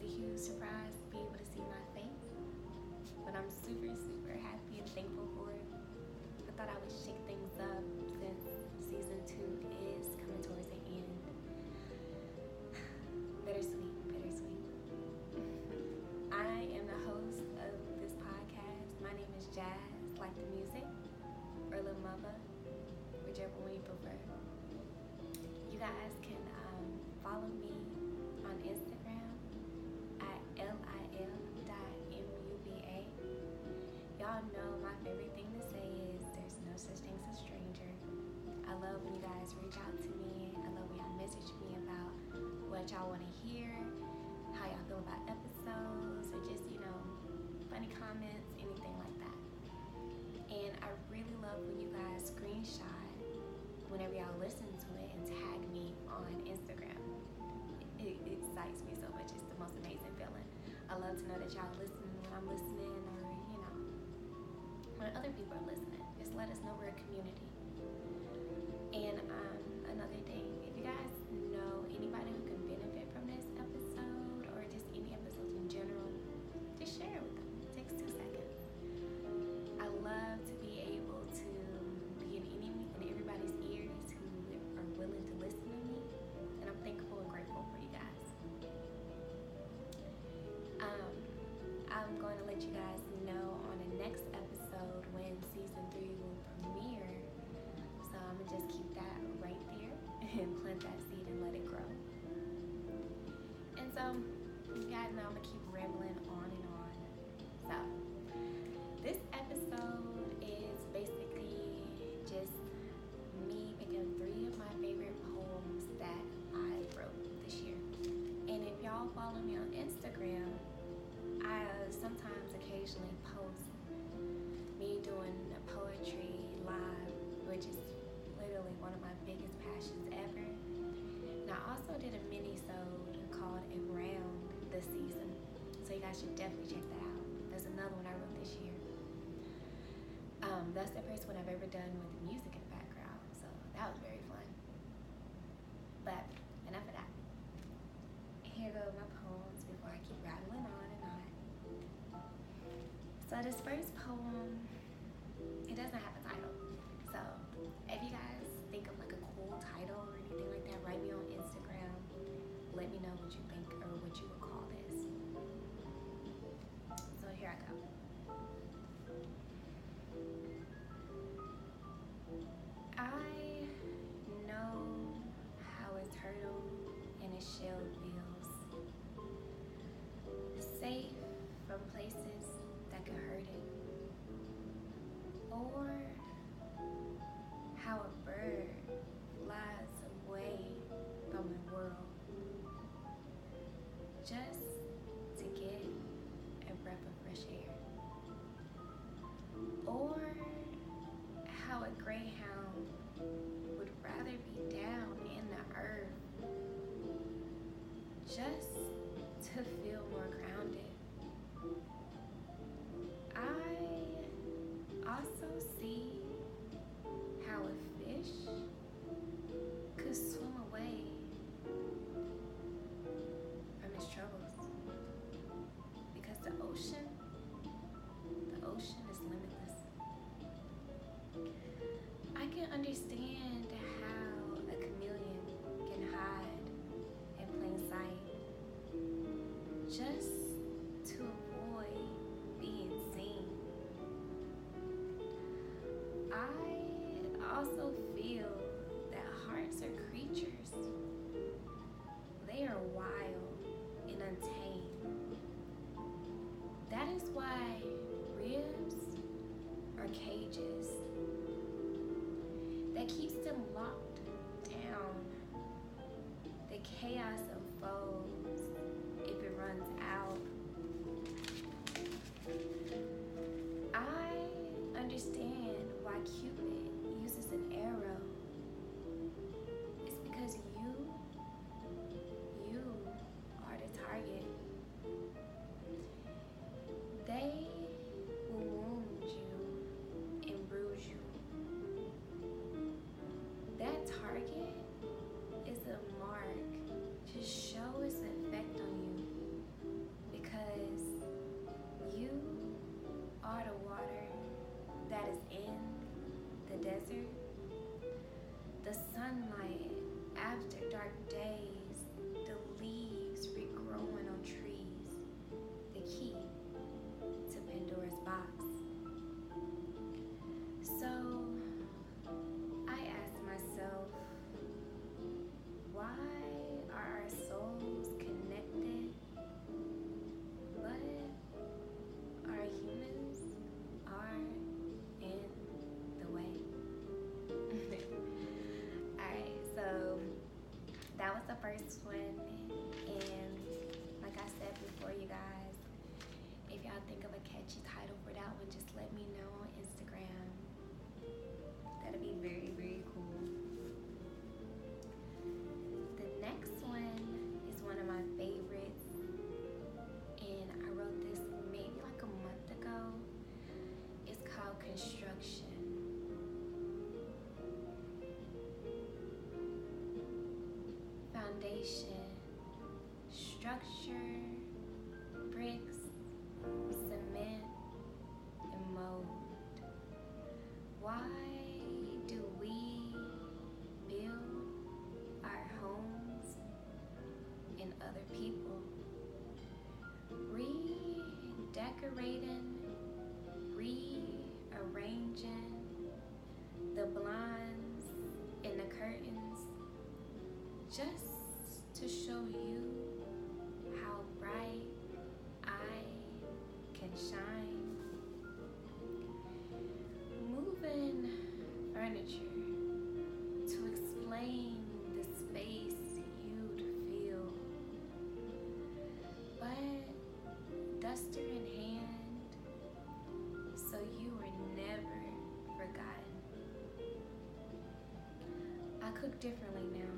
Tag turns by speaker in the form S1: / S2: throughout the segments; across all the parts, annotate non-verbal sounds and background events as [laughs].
S1: a huge surprise to be able to see my face, but I'm super, super happy and thankful for it. I thought I would shake things up since season two Y'all know my favorite thing to say is there's no such thing as a stranger. I love when you guys reach out to me. I love when y'all message me about what y'all want to hear, how y'all feel about episodes, or just, you know, funny comments, anything like that. And I really love when you guys screenshot whenever y'all listen to it and tag me on Instagram. It, it excites me so much. It's the most amazing feeling. I love to know that y'all listen when I'm listening when other people are listening. Just let us know we're a community. And um, another thing, if you guys know anybody who can benefit from this episode or just any episodes in general, just share it with them. It takes two seconds. I love to be able to be in any and everybody's ears who are willing to listen to me, and I'm thankful and grateful for you guys. Um, I'm going to let you guys also did a mini-sode called Around the Season. So you guys should definitely check that out. That's another one I wrote this year. Um, that's the first one I've ever done with music in the background. So that was very fun. But enough of that. Here go my poems before I keep rattling on and on. So this first poem, that could hurt it. Or how a bird flies away from the world just to get a breath of fresh air. Or how a greyhound would rather be down in the earth just wild and untamed. That is why ribs are cages that keeps them locked down. The chaos unfolds one. And like I said before, you guys, if y'all think of a catchy title for that one, just let me know Foundation, structure, bricks, cement, and mold. Why do we build our homes in other people? Redecorating, rearranging the blinds and the curtains just to show you how bright I can shine. Moving furniture to explain the space you'd feel. But duster in hand, so you were never forgotten. I cook differently now.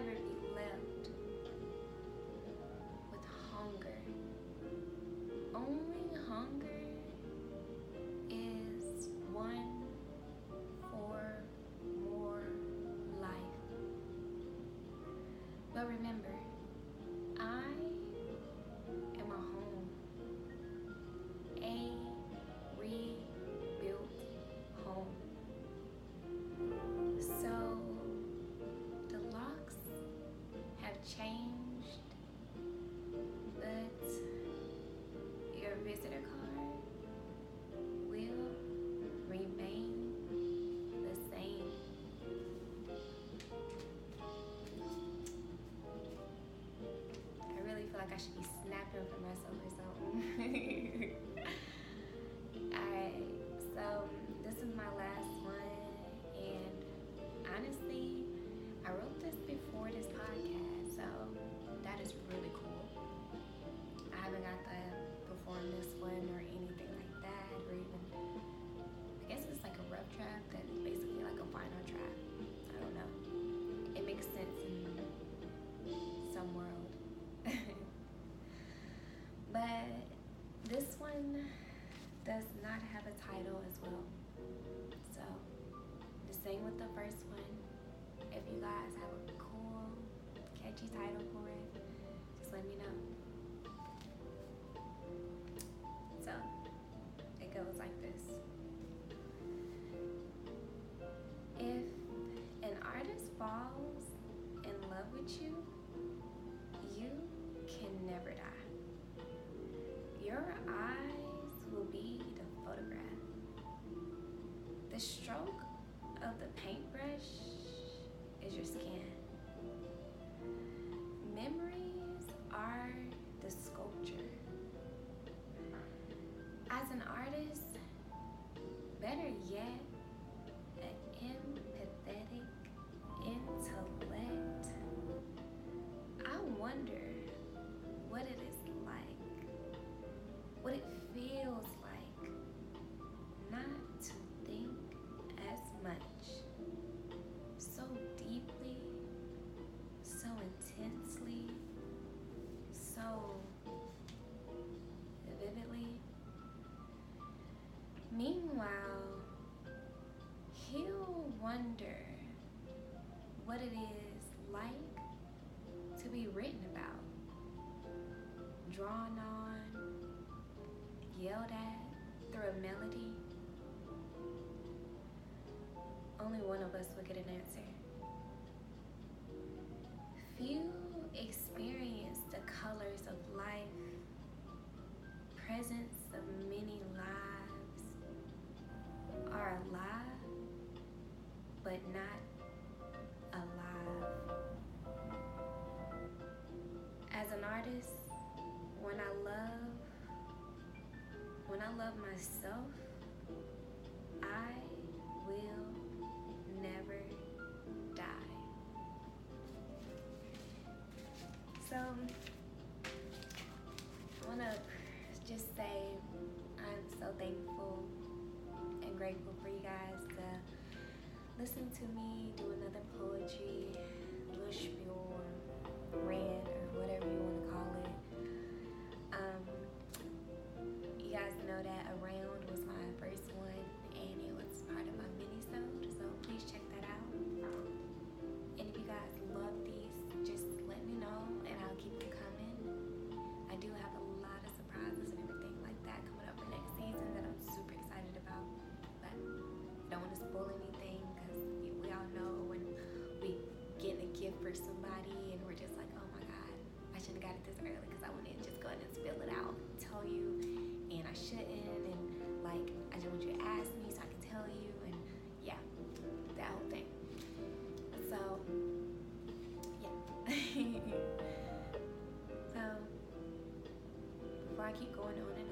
S1: Never be left with hunger. Only hunger is one for more life. But remember, like I should be snapping for myself or something. [laughs] Alright, so this is my last one, and honestly, I wrote this before this podcast, so that is really cool. I haven't got to perform this first one. If you guys have a cool, catchy title for it, just let me know. So, it goes like this. If an artist falls in love with you, you can never die. Your eyes will be the photograph. The stroke of the paintbrush is your skin. Memories are the sculpture. As an artist, better yet, drawn on, yelled at through a melody, only one of us will get an answer. Few experience the colors of life, presence of many lives, are alive but not alive. As an artist, love, when I love myself, I will never die. So, I want to just say I'm so thankful and grateful for you guys to listen to me do another poetry, bush, spiel, or read, or whatever you want. I keep going on and